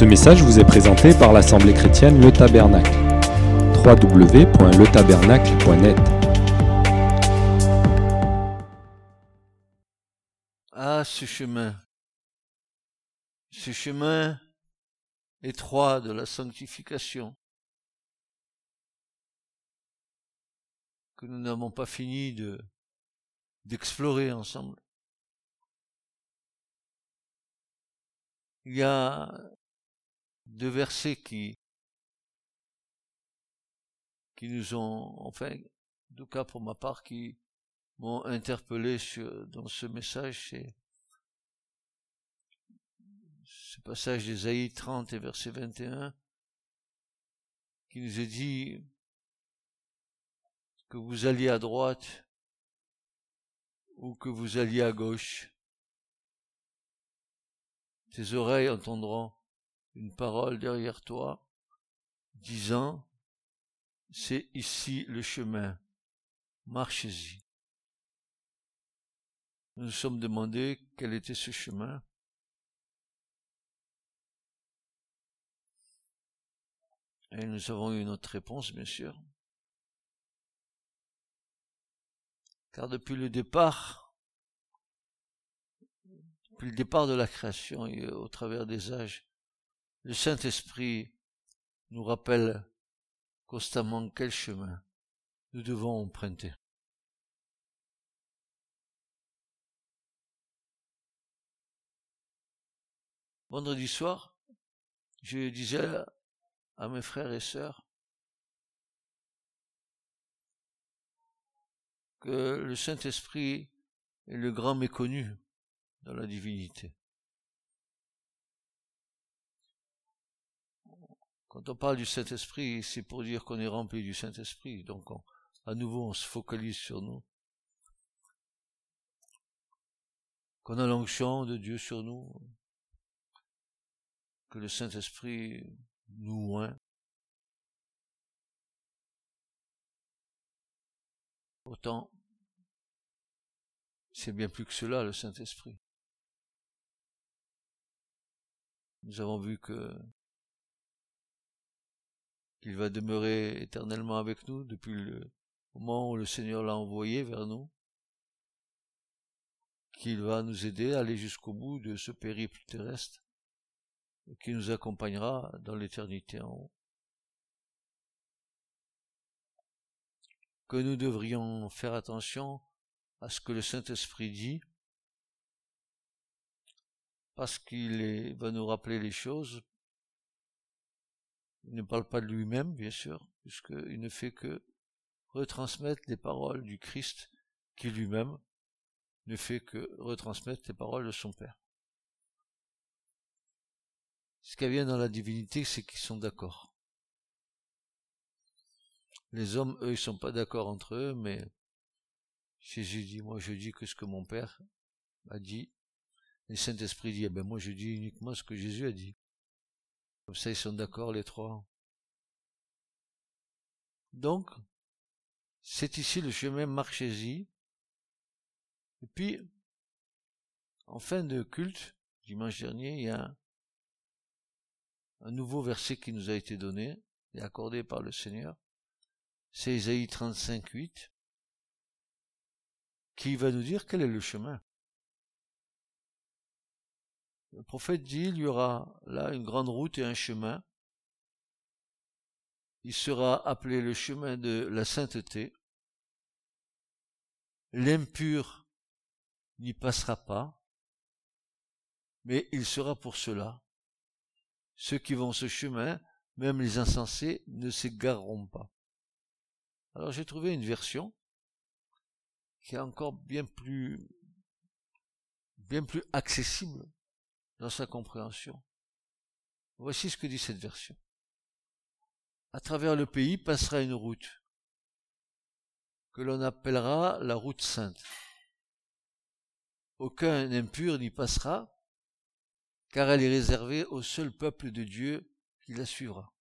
Ce message vous est présenté par l'Assemblée chrétienne Le Tabernacle. www.letabernacle.net Ah, ce chemin, ce chemin étroit de la sanctification que nous n'avons pas fini de d'explorer ensemble. Il y a deux versets qui qui nous ont, enfin, en cas pour ma part, qui m'ont interpellé dans ce message, c'est ce passage d'Ésaïe 30 et verset 21, qui nous est dit que vous alliez à droite ou que vous alliez à gauche. Tes oreilles entendront une parole derrière toi disant, c'est ici le chemin, marchez-y. Nous nous sommes demandé quel était ce chemin. Et nous avons eu notre réponse, bien sûr. Car depuis le départ, depuis le départ de la création et au travers des âges, le Saint-Esprit nous rappelle constamment quel chemin nous devons emprunter. Vendredi soir, je disais à mes frères et sœurs que le Saint-Esprit est le grand méconnu dans la divinité. Quand on parle du Saint-Esprit, c'est pour dire qu'on est rempli du Saint-Esprit. Donc, à nouveau, on se focalise sur nous. Qu'on a l'onction de Dieu sur nous. Que le Saint-Esprit nous oint. Autant, c'est bien plus que cela, le Saint-Esprit. Nous avons vu que qu'il va demeurer éternellement avec nous depuis le moment où le Seigneur l'a envoyé vers nous, qu'il va nous aider à aller jusqu'au bout de ce périple terrestre, qui nous accompagnera dans l'éternité en haut. Que nous devrions faire attention à ce que le Saint-Esprit dit, parce qu'il va nous rappeler les choses il ne parle pas de lui-même, bien sûr, puisqu'il ne fait que retransmettre les paroles du Christ qui lui-même ne fait que retransmettre les paroles de son Père. Ce qui vient dans la divinité, c'est qu'ils sont d'accord. Les hommes, eux, ils sont pas d'accord entre eux, mais Jésus dit, moi je dis que ce que mon Père a dit, le Saint-Esprit dit, eh ben moi je dis uniquement ce que Jésus a dit. Comme ça, ils sont d'accord, les trois. Donc, c'est ici le chemin, marchez-y. Et puis, en fin de culte, dimanche dernier, il y a un, nouveau verset qui nous a été donné et accordé par le Seigneur. C'est Isaïe 35, 8, qui va nous dire quel est le chemin. Le prophète dit, il y aura là une grande route et un chemin. Il sera appelé le chemin de la sainteté. L'impur n'y passera pas, mais il sera pour cela. Ceux qui vont ce chemin, même les insensés, ne s'égareront pas. Alors j'ai trouvé une version qui est encore bien plus bien plus accessible dans sa compréhension. Voici ce que dit cette version. À travers le pays passera une route que l'on appellera la route sainte. Aucun impur n'y passera, car elle est réservée au seul peuple de Dieu qui la suivra.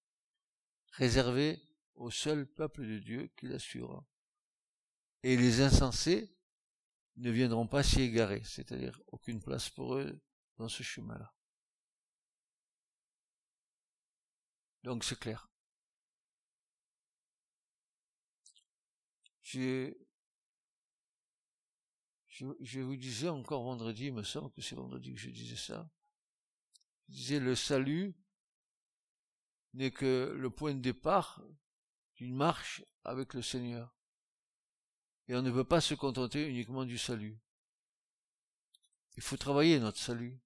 Réservée au seul peuple de Dieu qui la suivra. Et les insensés ne viendront pas s'y égarer, c'est-à-dire aucune place pour eux dans ce chemin-là. Donc c'est clair. Je, je, vous disais encore vendredi, il me semble que c'est vendredi que je disais ça. Je disais le salut n'est que le point de départ d'une marche avec le Seigneur. Et on ne veut pas se contenter uniquement du salut. Il faut travailler notre salut.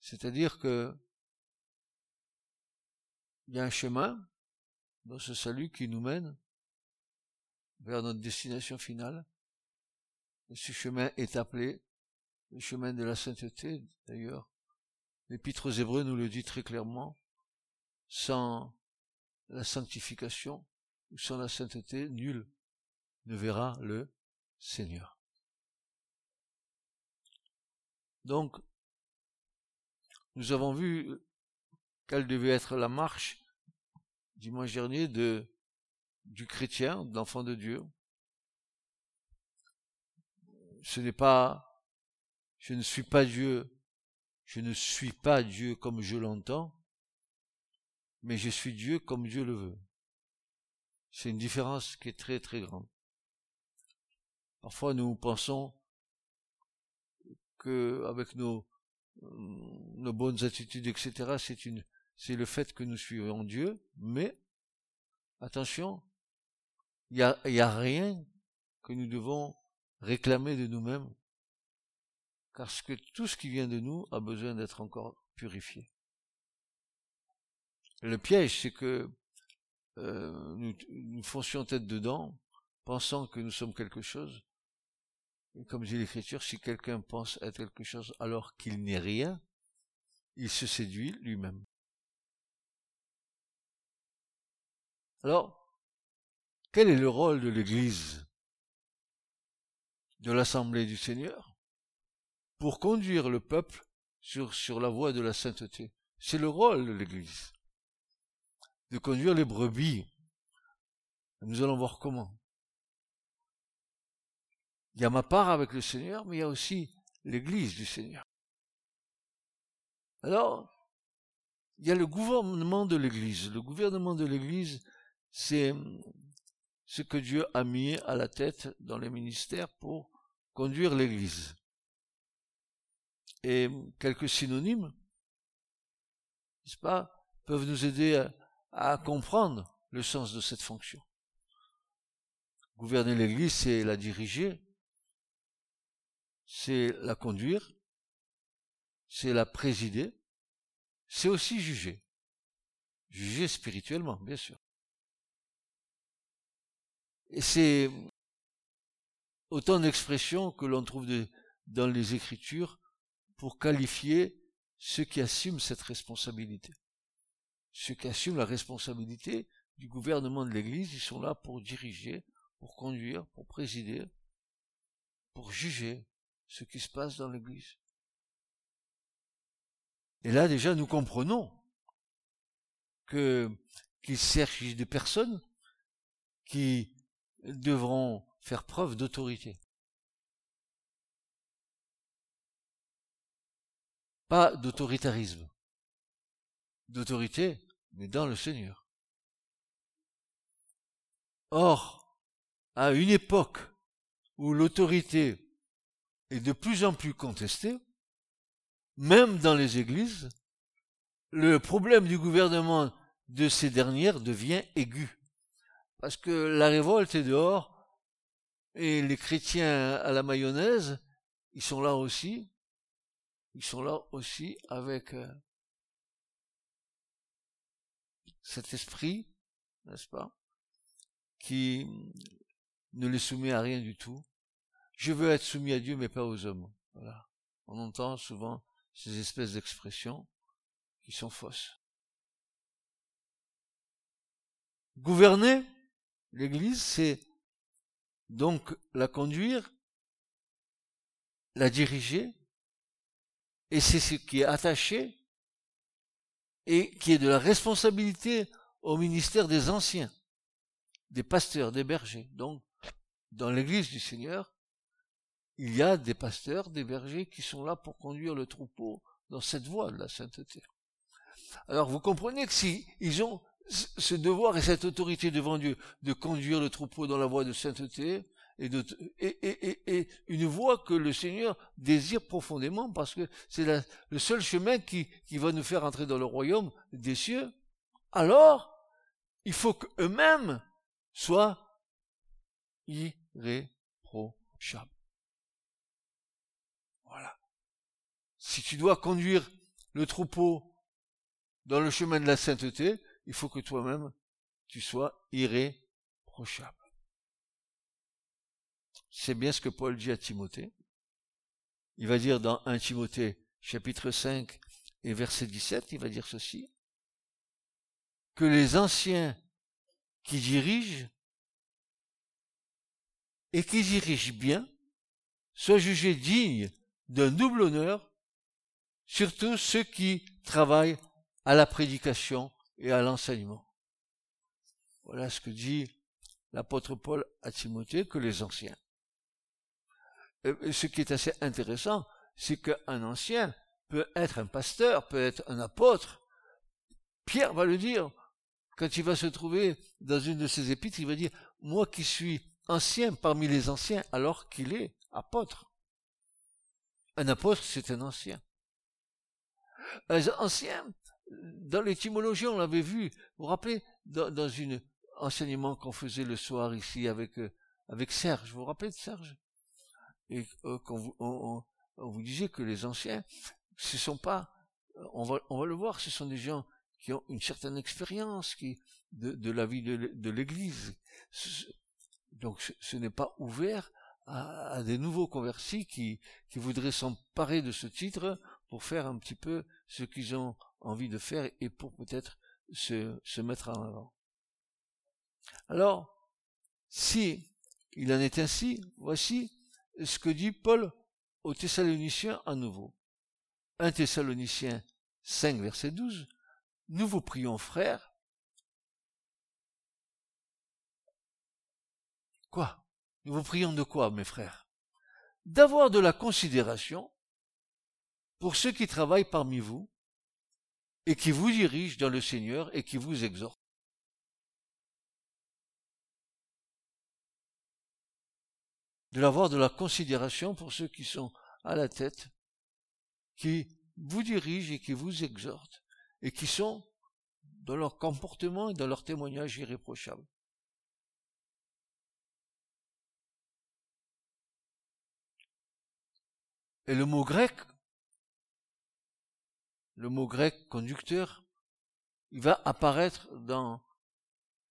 C'est-à-dire que il y a un chemin dans ce salut qui nous mène vers notre destination finale. Ce chemin est appelé le chemin de la sainteté, d'ailleurs. L'Épître aux Hébreux nous le dit très clairement. Sans la sanctification ou sans la sainteté, nul ne verra le Seigneur. Donc, nous avons vu quelle devait être la marche dimanche dernier de, du chrétien, de l'enfant de Dieu. Ce n'est pas, je ne suis pas Dieu, je ne suis pas Dieu comme je l'entends, mais je suis Dieu comme Dieu le veut. C'est une différence qui est très très grande. Parfois nous pensons que avec nos, nos bonnes attitudes, etc., c'est une, c'est le fait que nous suivons Dieu, mais attention, il n'y a, y a rien que nous devons réclamer de nous-mêmes, parce que tout ce qui vient de nous a besoin d'être encore purifié. Le piège, c'est que euh, nous, nous foncions tête dedans, pensant que nous sommes quelque chose. Comme dit l'Écriture, si quelqu'un pense être quelque chose alors qu'il n'est rien, il se séduit lui-même. Alors, quel est le rôle de l'Église, de l'Assemblée du Seigneur, pour conduire le peuple sur, sur la voie de la sainteté? C'est le rôle de l'Église, de conduire les brebis. Nous allons voir comment. Il y a ma part avec le Seigneur, mais il y a aussi l'Église du Seigneur. Alors, il y a le gouvernement de l'Église. Le gouvernement de l'Église, c'est ce que Dieu a mis à la tête dans les ministères pour conduire l'Église. Et quelques synonymes, n'est-ce pas, peuvent nous aider à, comprendre le sens de cette fonction. Gouverner l'Église, c'est la diriger, c'est la conduire, c'est la présider, c'est aussi juger. Juger spirituellement, bien sûr. Et c'est autant d'expressions que l'on trouve dans les Écritures pour qualifier ceux qui assument cette responsabilité. Ceux qui assument la responsabilité du gouvernement de l'Église, ils sont là pour diriger, pour conduire, pour présider, pour juger ce qui se passe dans l'Église. Et là déjà nous comprenons que qu'il s'agit de personnes qui devront faire preuve d'autorité. Pas d'autoritarisme. D'autorité, mais dans le Seigneur. Or, à une époque où l'autorité est de plus en plus contestée, même dans les églises, le problème du gouvernement de ces dernières devient aigu. Parce que la révolte est dehors, et les chrétiens à la mayonnaise, ils sont là aussi, ils sont là aussi avec euh, cet esprit, n'est-ce pas, qui ne les soumet à rien du tout. Je veux être soumis à Dieu, mais pas aux hommes. Voilà. On entend souvent ces espèces d'expressions qui sont fausses. Gouverner l'Église, c'est donc la conduire, la diriger, et c'est ce qui est attaché et qui est de la responsabilité au ministère des anciens, des pasteurs, des bergers. Donc, dans l'Église du Seigneur, il y a des pasteurs, des bergers qui sont là pour conduire le troupeau dans cette voie de la sainteté. Alors vous comprenez que si ils ont ce devoir et cette autorité devant Dieu de conduire le troupeau dans la voie de sainteté et, une voie que le Seigneur désire profondément parce que c'est le seul chemin qui, qui va nous faire entrer dans le royaume des cieux, alors il faut qu'eux-mêmes soient irréprochables. Voilà. Si tu dois conduire le troupeau dans le chemin de la sainteté, il faut que toi-même, tu sois irréprochable. C'est bien ce que Paul dit à Timothée. Il va dire dans 1 Timothée chapitre 5 et verset 17, il va dire ceci, que les anciens qui dirigent et qui dirigent bien soient jugés dignes d'un double honneur, surtout ceux qui travaillent à la prédication et à l'enseignement. Voilà ce que dit l'apôtre Paul à Timothée que les anciens. Et ce qui est assez intéressant, c'est qu'un ancien peut être un pasteur, peut être un apôtre. Pierre va le dire quand il va se trouver dans une de ses épîtres, il va dire, moi qui suis ancien parmi les anciens, alors qu'il est apôtre. Un apôtre, c'est un ancien. Un ancien, dans l'étymologie, on l'avait vu. Vous vous rappelez, dans, dans un enseignement qu'on faisait le soir ici avec, euh, avec Serge. Vous vous rappelez de Serge? Et euh, on, vous disait que les anciens, ce sont pas, on va, on va le voir, ce sont des gens qui ont une certaine expérience qui, de, de la vie de, l'Église. Donc ce, n'est pas ouvert à, à, des nouveaux convertis qui, qui voudraient s'emparer de ce titre pour faire un petit peu ce qu'ils ont envie de faire et pour peut-être se, mettre en avant. Alors, si il en est ainsi, voici ce que dit Paul aux Thessaloniciens à nouveau. 1 Thessaloniciens 5, verset 12. Nous vous prions, frères. Quoi? Nous vous prions de quoi, mes frères? D'avoir de la considération pour ceux qui travaillent parmi vous et qui vous dirigent dans le Seigneur et qui vous exhortent. De l'avoir de la considération pour ceux qui sont à la tête, qui vous dirigent et qui vous exhortent, et qui sont dans leur comportement et dans leur témoignage irréprochable. Et le mot grec le mot grec conducteur, il va apparaître dans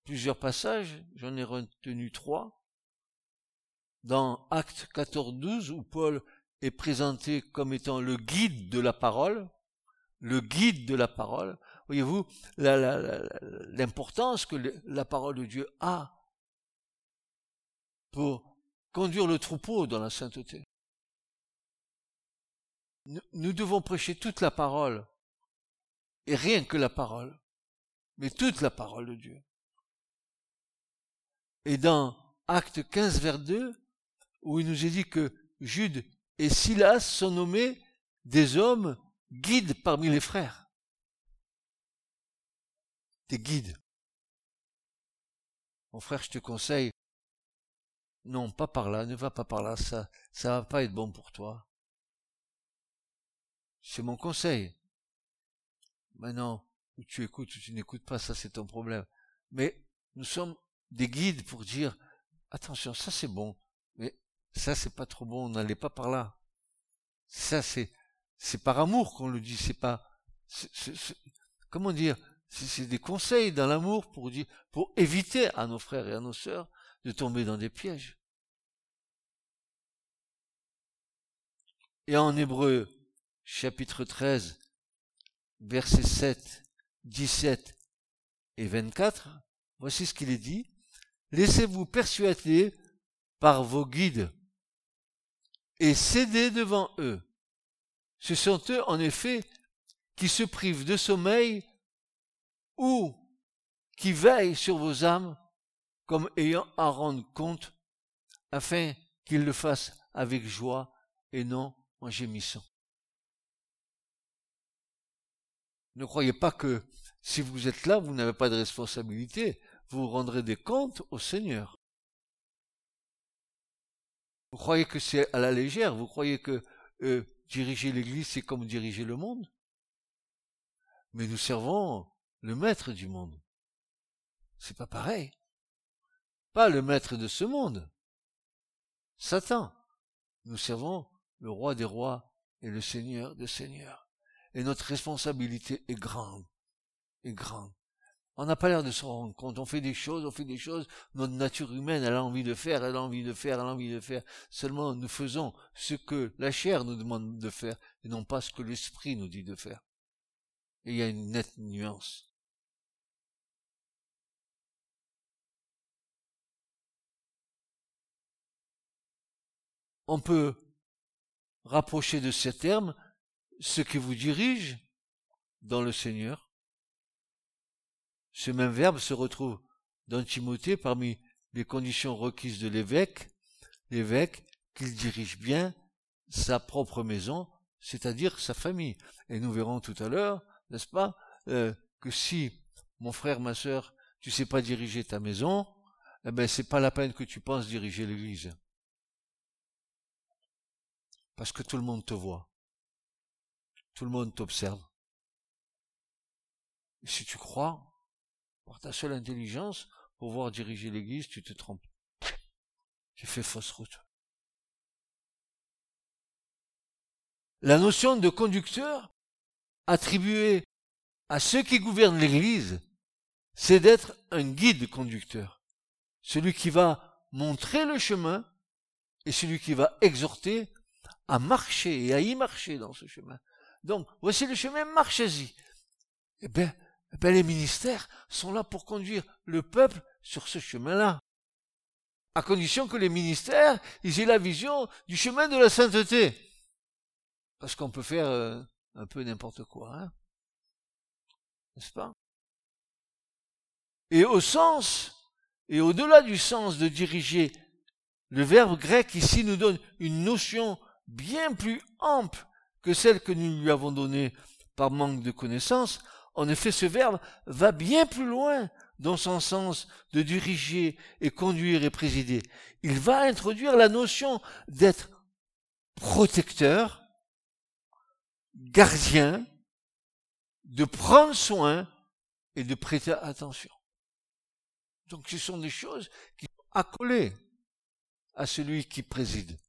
plusieurs passages, j'en ai retenu trois. Dans Acte 14, 12, où Paul est présenté comme étant le guide de la parole, le guide de la parole. Voyez-vous l'importance que la parole de Dieu a pour conduire le troupeau dans la sainteté. Nous devons prêcher toute la parole et rien que la parole, mais toute la parole de Dieu. Et dans Acte 15, vers 2, où il nous est dit que Jude et Silas sont nommés des hommes guides parmi les frères. Des guides. Mon frère, je te conseille, non, pas par là, ne va pas par là, ça, ça va pas être bon pour toi. C'est mon conseil. Maintenant, où tu écoutes ou tu n'écoutes pas, ça c'est ton problème. Mais nous sommes des guides pour dire, attention, ça c'est bon, mais ça c'est pas trop bon, n'allez pas par là. Ça c'est, c'est par amour qu'on le dit, c'est pas, comment dire, c'est des conseils dans l'amour pour éviter à nos frères et à nos sœurs de tomber dans des pièges. Et en Hébreu, chapitre 13, versets 7, 17 et 24, voici ce qu'il est dit. Laissez-vous persuader par vos guides et cédez devant eux. Ce sont eux, en effet, qui se privent de sommeil ou qui veillent sur vos âmes comme ayant à rendre compte afin qu'ils le fassent avec joie et non en gémissant. Ne croyez pas que si vous êtes là, vous n'avez pas de responsabilité. Vous rendrez des comptes au Seigneur. Vous croyez que c'est à la légère? Vous croyez que euh, diriger l'Église, c'est comme diriger le monde? Mais nous servons le maître du monde. C'est pas pareil. Pas le maître de ce monde. Satan. Nous servons le roi des rois et le seigneur des seigneurs. Et notre responsabilité est grande. Est grande. On n'a pas l'air de se rendre compte. On fait des choses, on fait des choses. Notre nature humaine, elle a envie de faire, elle a envie de faire, elle a envie de faire. Seulement, nous faisons ce que la chair nous demande de faire et non pas ce que l'esprit nous dit de faire. Et il y a une nette nuance. On peut rapprocher de ces termes ce qui vous dirige dans le Seigneur ce même verbe se retrouve dans Timothée parmi les conditions requises de l'évêque, l'évêque qu'il dirige bien sa propre maison, c'est-à-dire sa famille. Et nous verrons tout à l'heure, n'est-ce pas, euh, que si, mon frère, ma sœur, tu sais pas diriger ta maison, eh ben c'est pas la peine que tu penses diriger l'église. Parce que tout le monde te voit. Tout le monde t'observe. Si tu crois, par ta seule intelligence, pour voir diriger l'église, tu te trompes. Tu fais fausse route. La notion de conducteur attribuée à ceux qui gouvernent l'église, c'est d'être un guide conducteur. Celui qui va montrer le chemin et celui qui va exhorter à marcher et à y marcher dans ce chemin. Donc, voici le chemin, marchez-y. Eh bien, eh ben, les ministères sont là pour conduire le peuple sur ce chemin-là. À condition que les ministères, aient la vision du chemin de la sainteté. Parce qu'on peut faire euh, un peu n'importe quoi, hein N'est-ce pas? Et au sens, et au-delà du sens de diriger, le verbe grec ici nous donne une notion bien plus ample que celle que nous lui avons donnée par manque de connaissance, en effet, ce verbe va bien plus loin dans son sens de diriger et conduire et présider. Il va introduire la notion d'être protecteur, gardien, de prendre soin et de prêter attention. Donc ce sont des choses qui sont accolées à celui qui préside.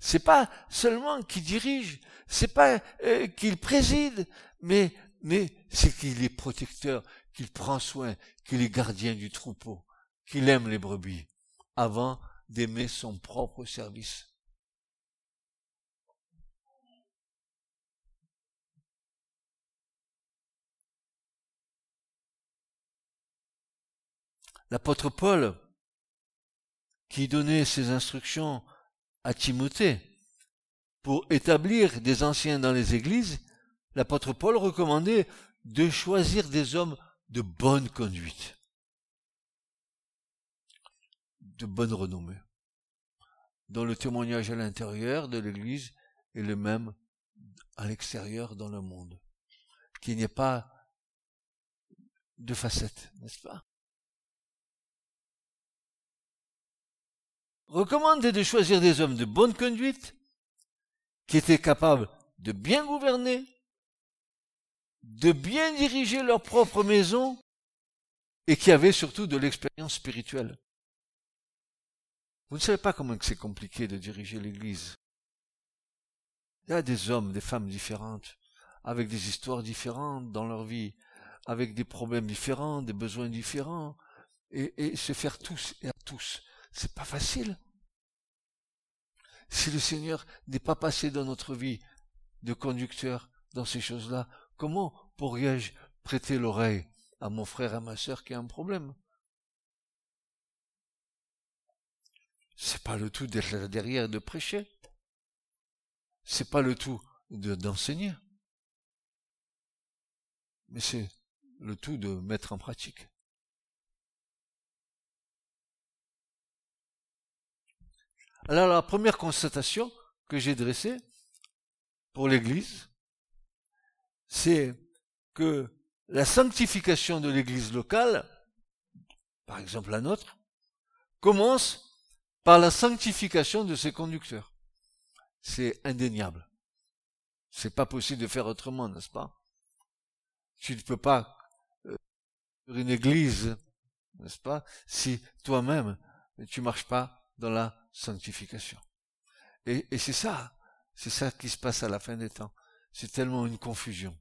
C'est pas seulement qu'il dirige, c'est pas euh, qu'il préside, mais mais c'est qu'il est protecteur, qu'il prend soin, qu'il est gardien du troupeau, qu'il aime les brebis, avant d'aimer son propre service. L'apôtre Paul, qui donnait ses instructions à Timothée. Pour établir des anciens dans les églises, l'apôtre Paul recommandait de choisir des hommes de bonne conduite, de bonne renommée, dont le témoignage à l'intérieur de l'Église est le même à l'extérieur dans le monde, qu'il n'y ait pas de facettes, n'est-ce pas? Recommandez de choisir des hommes de bonne conduite, qui étaient capables de bien gouverner, de bien diriger leur propre maison et qui avaient surtout de l'expérience spirituelle. Vous ne savez pas comment c'est compliqué de diriger l'Église. Il y a des hommes, des femmes différentes, avec des histoires différentes dans leur vie, avec des problèmes différents, des besoins différents, et, et se faire tous et à tous. C'est pas facile. Si le Seigneur n'est pas passé dans notre vie de conducteur dans ces choses-là, Comment pourrais-je prêter l'oreille à mon frère et à ma sœur qui a un problème? C'est pas le tout d'être derrière de prêcher. C'est pas le tout d'enseigner. Mais c'est le tout de mettre en pratique. Alors la première constatation que j'ai dressée pour l'Église, c'est que la sanctification de l'église locale, par exemple la nôtre, commence par la sanctification de ses conducteurs. C'est indéniable. C'est pas possible de faire autrement, n'est-ce pas? Tu ne peux pas euh, une église, n'est-ce pas, si toi-même tu marches pas dans la sanctification. Et, c'est ça, c'est ça qui se passe à la fin des temps. C'est tellement une confusion.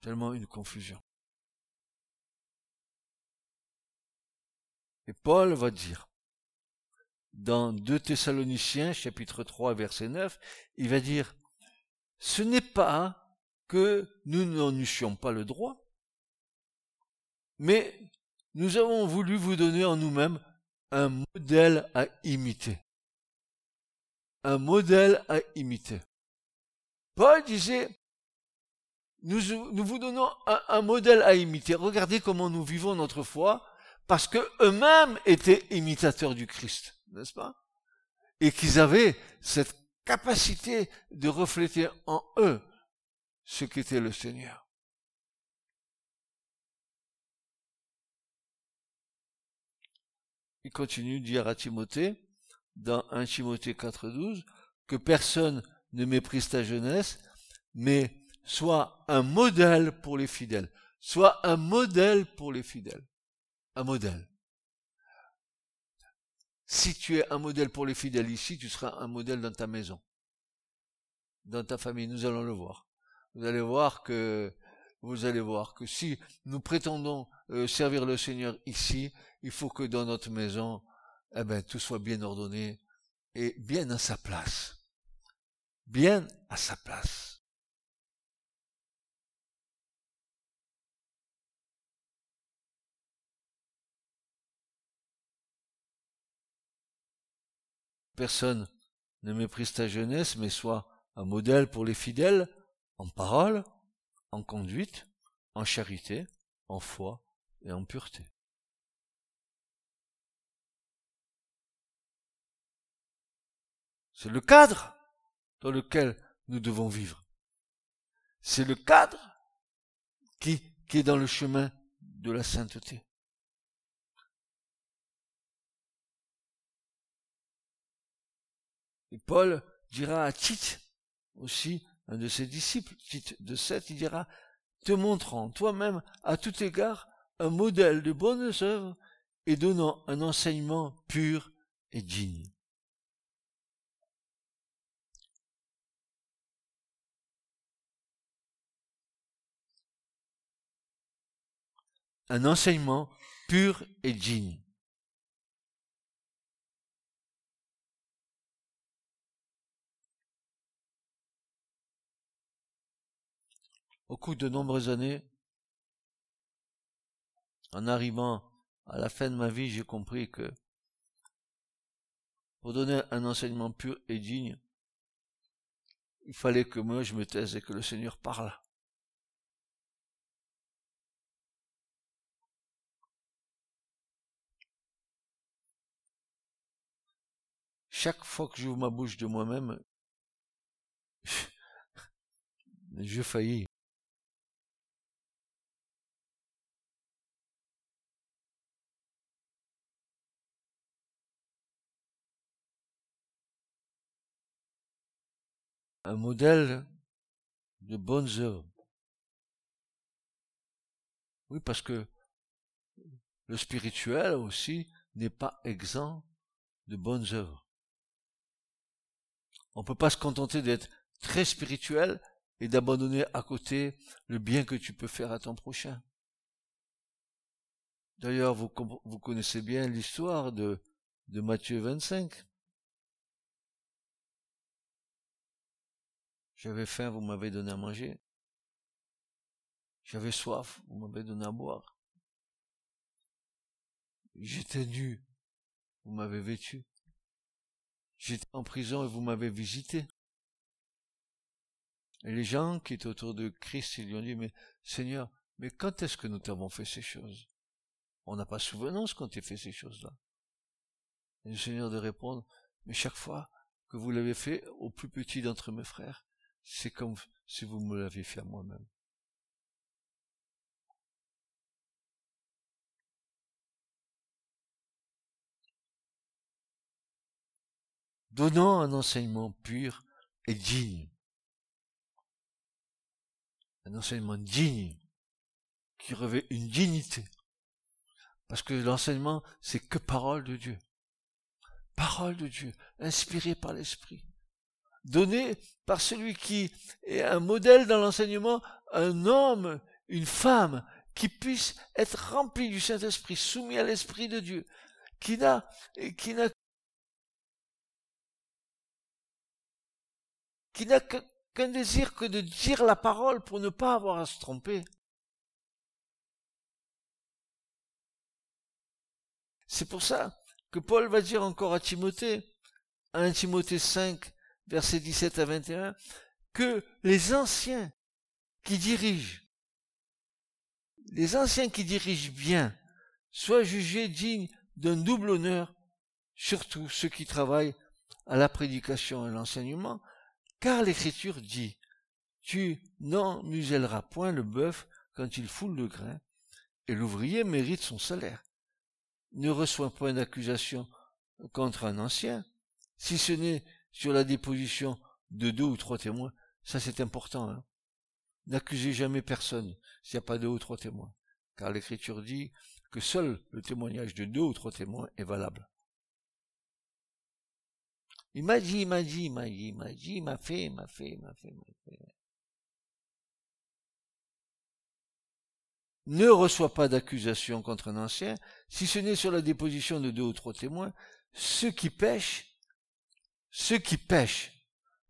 Tellement une confusion. Et Paul va dire, dans 2 Thessaloniciens, chapitre 3, verset 9, il va dire, ce n'est pas que nous n'en eussions pas le droit, mais nous avons voulu vous donner en nous-mêmes un modèle à imiter. Un modèle à imiter. Paul disait, nous, vous donnons un, un, modèle à imiter. Regardez comment nous vivons notre foi, parce que eux-mêmes étaient imitateurs du Christ, n'est-ce pas? Et qu'ils avaient cette capacité de refléter en eux ce qu'était le Seigneur. Il continue de dire à Timothée, dans 1 Timothée 4.12, que personne ne méprise ta jeunesse, mais soit un modèle pour les fidèles. Soit un modèle pour les fidèles. Un modèle. Si tu es un modèle pour les fidèles ici, tu seras un modèle dans ta maison. Dans ta famille, nous allons le voir. Vous allez voir que, vous allez voir que si nous prétendons euh, servir le Seigneur ici, il faut que dans notre maison, eh ben, tout soit bien ordonné et bien à sa place. Bien à sa place. Personne ne méprise ta jeunesse, mais sois un modèle pour les fidèles en parole, en conduite, en charité, en foi et en pureté. C'est le cadre dans lequel nous devons vivre. C'est le cadre qui, est dans le chemin de la sainteté. Et Paul dira à Tite aussi, un de ses disciples, Tite de 7, il dira, te montrant toi-même à tout égard un modèle de bonnes œuvres et donnant un enseignement pur et digne. Un enseignement pur et digne. Au cours de nombreuses années, en arrivant à la fin de ma vie, j'ai compris que pour donner un enseignement pur et digne, il fallait que moi je me taise et que le Seigneur parle. Chaque fois que j'ouvre ma bouche de moi-même, je faillis. Un modèle de bonnes œuvres. Oui, parce que le spirituel aussi n'est pas exempt de bonnes œuvres. On ne peut pas se contenter d'être très spirituel et d'abandonner à côté le bien que tu peux faire à ton prochain. D'ailleurs, vous, connaissez bien l'histoire de Matthieu 25. J'avais faim, vous m'avez donné à manger. J'avais soif, vous m'avez donné à boire. J'étais nu, vous m'avez vêtu. J'étais en prison et vous m'avez visité. Et les gens qui étaient autour de Christ, ils lui ont dit, mais Seigneur, mais quand est-ce que nous t'avons fait ces choses? On n'a pas souvenance quand tu fait ces choses-là. Et le Seigneur de répondre, mais chaque fois que vous l'avez fait au plus petit d'entre mes frères, c'est comme si vous me l'aviez fait à moi-même. Donnant un enseignement pur et digne. Un enseignement digne, qui revêt une dignité. Parce que l'enseignement, c'est que parole de Dieu. Parole de Dieu, inspirée par l'Esprit. Donnée par celui qui est un modèle dans l'enseignement, un homme, une femme, qui puisse être rempli du Saint-Esprit, soumis à l'Esprit de Dieu, qui n'a, qui n'a, qui n'a qu'un désir que de dire la parole pour ne pas avoir à se tromper. C'est pour ça que Paul va dire encore à Timothée, à 1 Timothée 5, versets 17 à 21, que les anciens qui dirigent, les anciens qui dirigent bien, soient jugés dignes d'un double honneur, surtout ceux qui travaillent à la prédication et l'enseignement, car l'Écriture dit, tu n'en muselleras point le bœuf quand il foule le grain, et l'ouvrier mérite son salaire. Ne reçoit point d'accusation contre un ancien, si ce n'est sur la déposition de deux ou trois témoins. Ça c'est important. Hein. N'accusez jamais personne s'il n'y a pas deux ou trois témoins, car l'Écriture dit que seul le témoignage de deux ou trois témoins est valable. Il m'a dit, il m'a dit, il m'a dit, il m'a dit, il m'a fait, il m'a fait, il m'a fait, m'a fait. Ne reçoit pas d'accusation contre un ancien, si ce n'est sur la déposition de deux ou trois témoins. Ceux qui pêchent, ceux qui pêchent,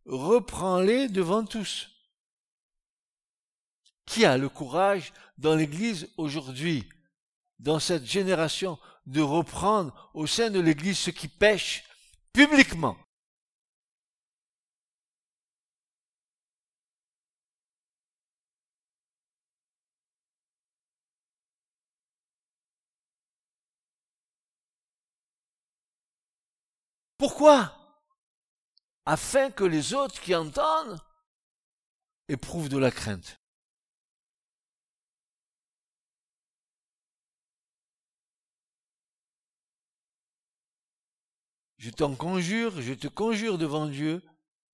reprends-les devant tous. Qui a le courage dans l'Église aujourd'hui, dans cette génération, de reprendre au sein de l'Église ceux qui pêchent publiquement? Pourquoi? Afin que les autres qui entendent éprouvent de la crainte. Je t'en conjure, je te conjure devant Dieu,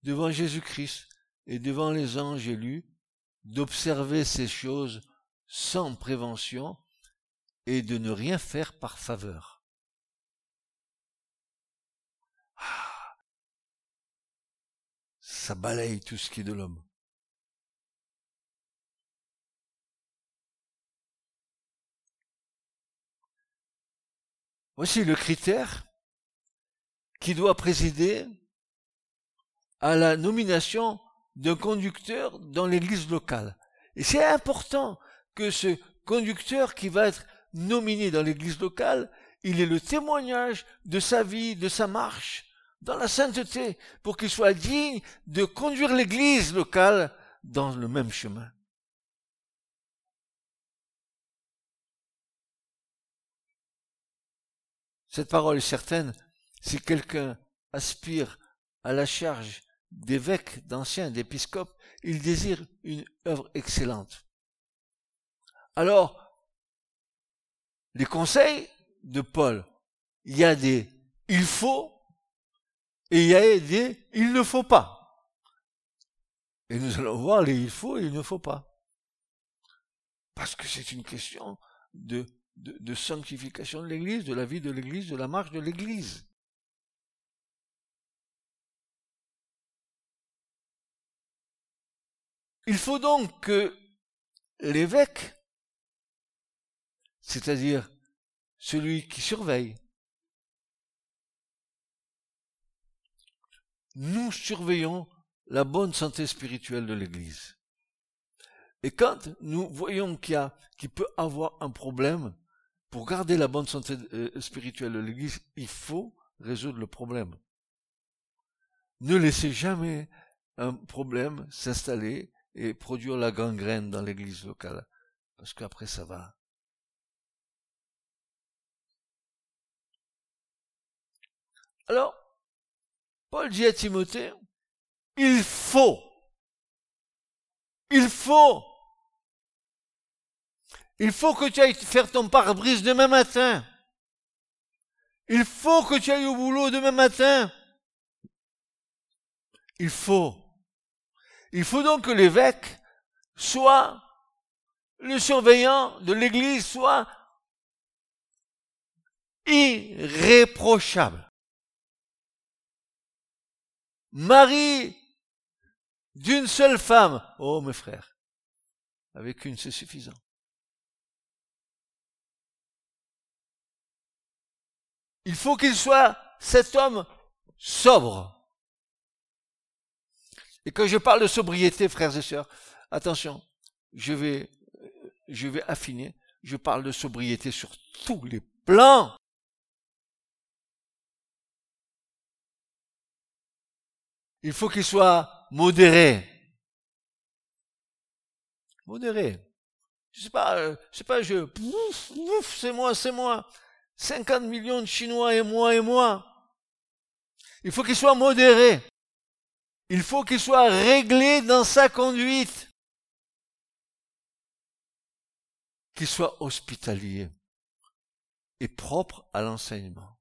devant Jésus-Christ et devant les anges élus, d'observer ces choses sans prévention et de ne rien faire par faveur. Ça balaye tout ce qui est de l'homme. Voici le critère qui doit présider à la nomination d'un conducteur dans l'église locale. Et c'est important que ce conducteur qui va être nominé dans l'église locale, il ait le témoignage de sa vie, de sa marche, dans la sainteté, pour qu'il soit digne de conduire l'église locale dans le même chemin. Cette parole est certaine, si quelqu'un aspire à la charge d'évêque, d'ancien, d'épiscope, il désire une œuvre excellente. Alors, les conseils de Paul, il y a des il faut et il y a des il ne faut pas. Et nous allons voir les il faut et il ne faut pas. Parce que c'est une question de sanctification de l'Église, de la vie de l'Église, de la marche de l'Église. Il faut donc que l'évêque, c'est-à-dire celui qui surveille, nous surveillons la bonne santé spirituelle de l'Église. Et quand nous voyons qu'il y a, qu'il peut avoir un problème, pour garder la bonne santé euh, spirituelle de l'Église, il faut résoudre le problème. Ne laissez jamais un problème s'installer et produire la gangrène dans l'Église locale, parce qu'après ça va. Alors, Paul dit à Timothée, il faut, il faut, il faut que tu ailles faire ton pare-brise demain matin. Il faut que tu ailles au boulot demain matin. Il faut. Il faut donc que l'évêque soit le surveillant de l'église, soit irréprochable. Marie d'une seule femme. Oh mes frères, avec une c'est suffisant. Il faut qu'il soit cet homme sobre. Et quand je parle de sobriété, frères et sœurs, attention, je vais, je vais affiner. Je parle de sobriété sur tous les plans. Il faut qu'il soit modéré. Modéré. Je sais pas, euh, je sais pas, je, c'est moi, c'est moi. 50 millions de Chinois et moi et moi. Il faut qu'il soit modéré. Il faut qu'il soit réglé dans sa conduite. Qu'il soit hospitalier et propre à l'enseignement.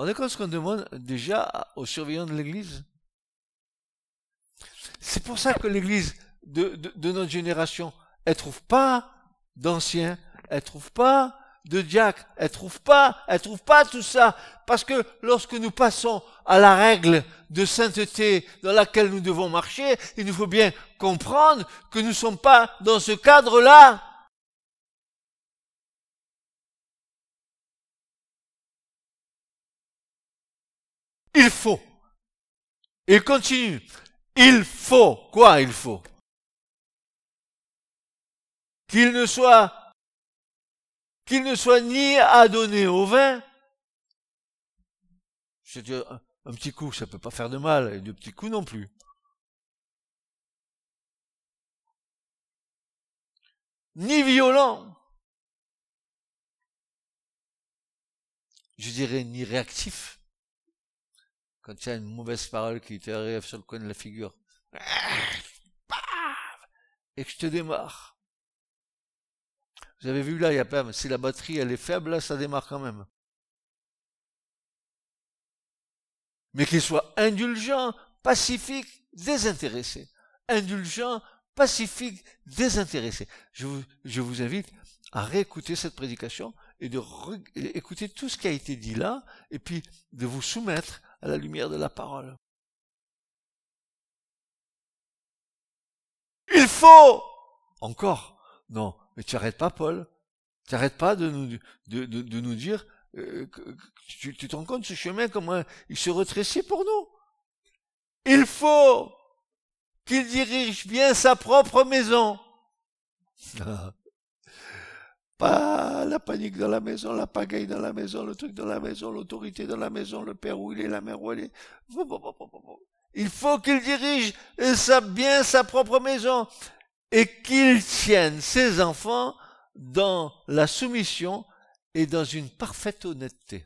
On est ce qu'on demande déjà aux surveillants de l'Église. C'est pour ça que l'Église de, de, notre génération, elle trouve pas d'anciens, elle trouve pas de diacres, elle trouve pas, elle trouve pas tout ça, parce que lorsque nous passons à la règle de sainteté dans laquelle nous devons marcher, il nous faut bien comprendre que nous ne sommes pas dans ce cadre-là. Il faut. Il continue. Il faut. Quoi il faut? Qu'il ne soit qu'il ne soit ni adonné au vin. Dis, un, petit coup, ça peut pas faire de mal, et deux petits coups non plus. Ni violent. Je dirais ni réactif. Quand il y a une mauvaise parole qui te arrive sur le coin de la figure. Et que je te démarre. Vous avez vu là, il y a pas, si la batterie elle est faible, là, ça démarre quand même. Mais qu'il soit indulgent, pacifique, désintéressé. Indulgent, pacifique, désintéressé. Je vous, je vous invite à réécouter cette prédication et de écouter tout ce qui a été dit là, et puis de vous soumettre à la lumière de la parole. Il faut encore, non, mais tu n'arrêtes pas, Paul. Tu n'arrêtes pas de nous, de, nous dire euh, tu, tu te rends compte ce chemin, comment il se retrécit pour nous? Il faut qu'il dirige bien sa propre maison. Pas la panique dans la maison, la pagaille dans la maison, le truc dans la maison, l'autorité dans la maison, le père où il est, la mère où elle est. Il faut qu'il dirige bien sa propre maison et qu'il tienne ses enfants dans la soumission et dans une parfaite honnêteté.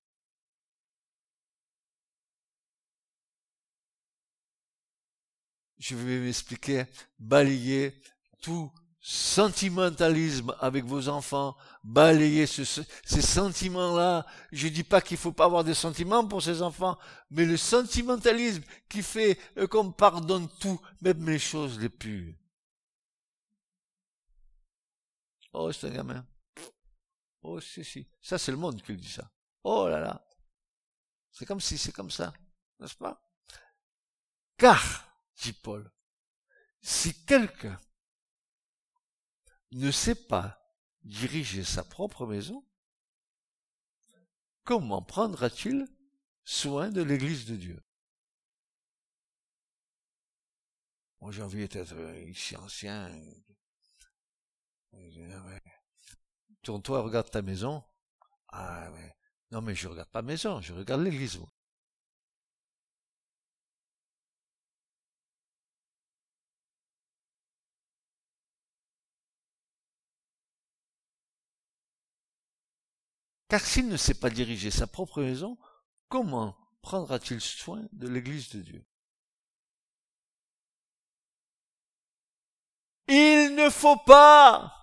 Je vais m'expliquer, balayer tout sentimentalisme avec vos enfants, balayer ces sentiments-là. Je dis pas qu'il faut pas avoir des sentiments pour ces enfants, mais le sentimentalisme qui fait euh, qu'on pardonne tout, même les choses les plus Oh, c'est un gamin. Oh, si, si. Ça, c'est le monde qui dit ça. Oh là là. C'est comme si c'est comme ça. N'est-ce pas? Car, dit Paul, si quelqu'un ne sait pas diriger sa propre maison, comment prendra-t-il soin de l'Église de Dieu? Moi, j'ai envie d'être ici ancien, Tourne-toi, regarde ta maison. Ah ouais. Non mais je regarde pas maison, je regarde l'église. Car s'il ne sait pas diriger sa propre maison, comment prendra-t-il soin de l'église de Dieu? Il ne faut pas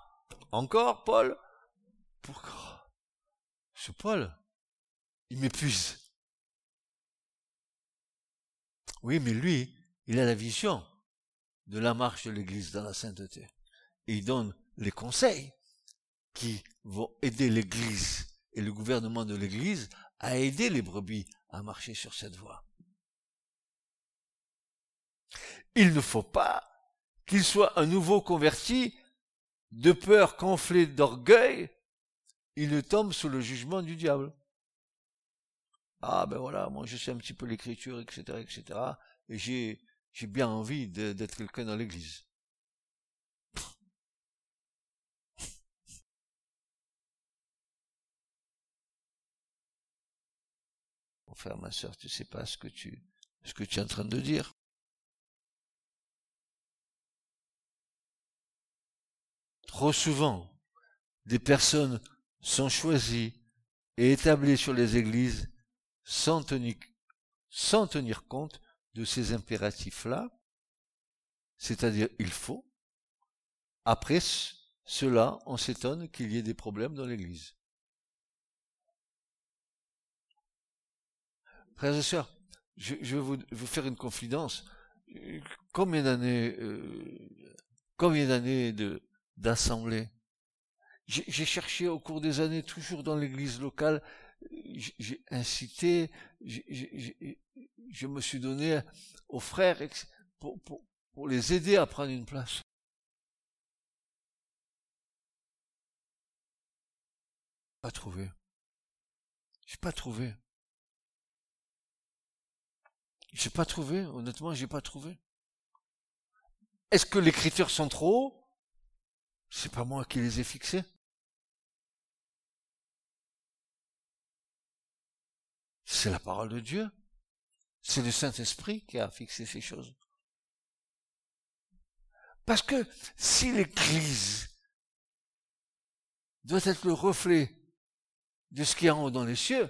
encore, Paul Pourquoi Ce Paul, il m'épuise. Oui, mais lui, il a la vision de la marche de l'Église dans la sainteté. Et il donne les conseils qui vont aider l'Église et le gouvernement de l'Église à aider les brebis à marcher sur cette voie. Il ne faut pas qu'il soit un nouveau converti de peur conflé d'orgueil, il ne tombe sous le jugement du diable. Ah ben voilà, moi je sais un petit peu l'écriture, etc., etc., et j'ai, j'ai bien envie d'être quelqu'un dans l'église. Mon frère, ma soeur, tu sais pas ce que tu, es en train de dire. Trop souvent, des personnes sont choisies et établies sur les églises sans tenir compte de ces impératifs-là, c'est-à-dire il faut. Après cela, on s'étonne qu'il y ait des problèmes dans l'Église. Frères et sœurs, je, vais vous, faire une confidence. Combien d'années, euh, combien d'années d'assemblée? J'ai cherché au cours des années, toujours dans l'Église locale, j'ai incité, je me suis donné aux frères pour, pour, pour les aider à prendre une place. Pas trouvé. J'ai pas trouvé. J'ai pas trouvé, honnêtement, j'ai pas trouvé. Est-ce que les critères sont trop hauts? C'est pas moi qui les ai fixés. C'est la parole de Dieu. C'est le Saint-Esprit qui a fixé ces choses. Parce que si l'Église doit être le reflet de ce qui est en haut dans les cieux,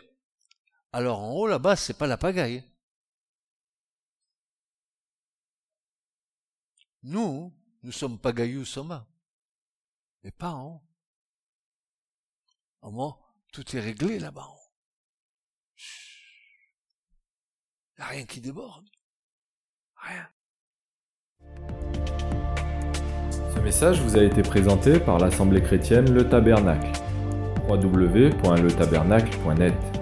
alors en haut là-bas, c'est pas la pagaille. Nous, nous sommes pagaillous soma, mais pas en haut. Au moins, tout est réglé là-bas Il n'y a rien qui déborde. Rien. Ce message vous a été présenté par l'Assemblée chrétienne Le Tabernacle. www.letabernacle.net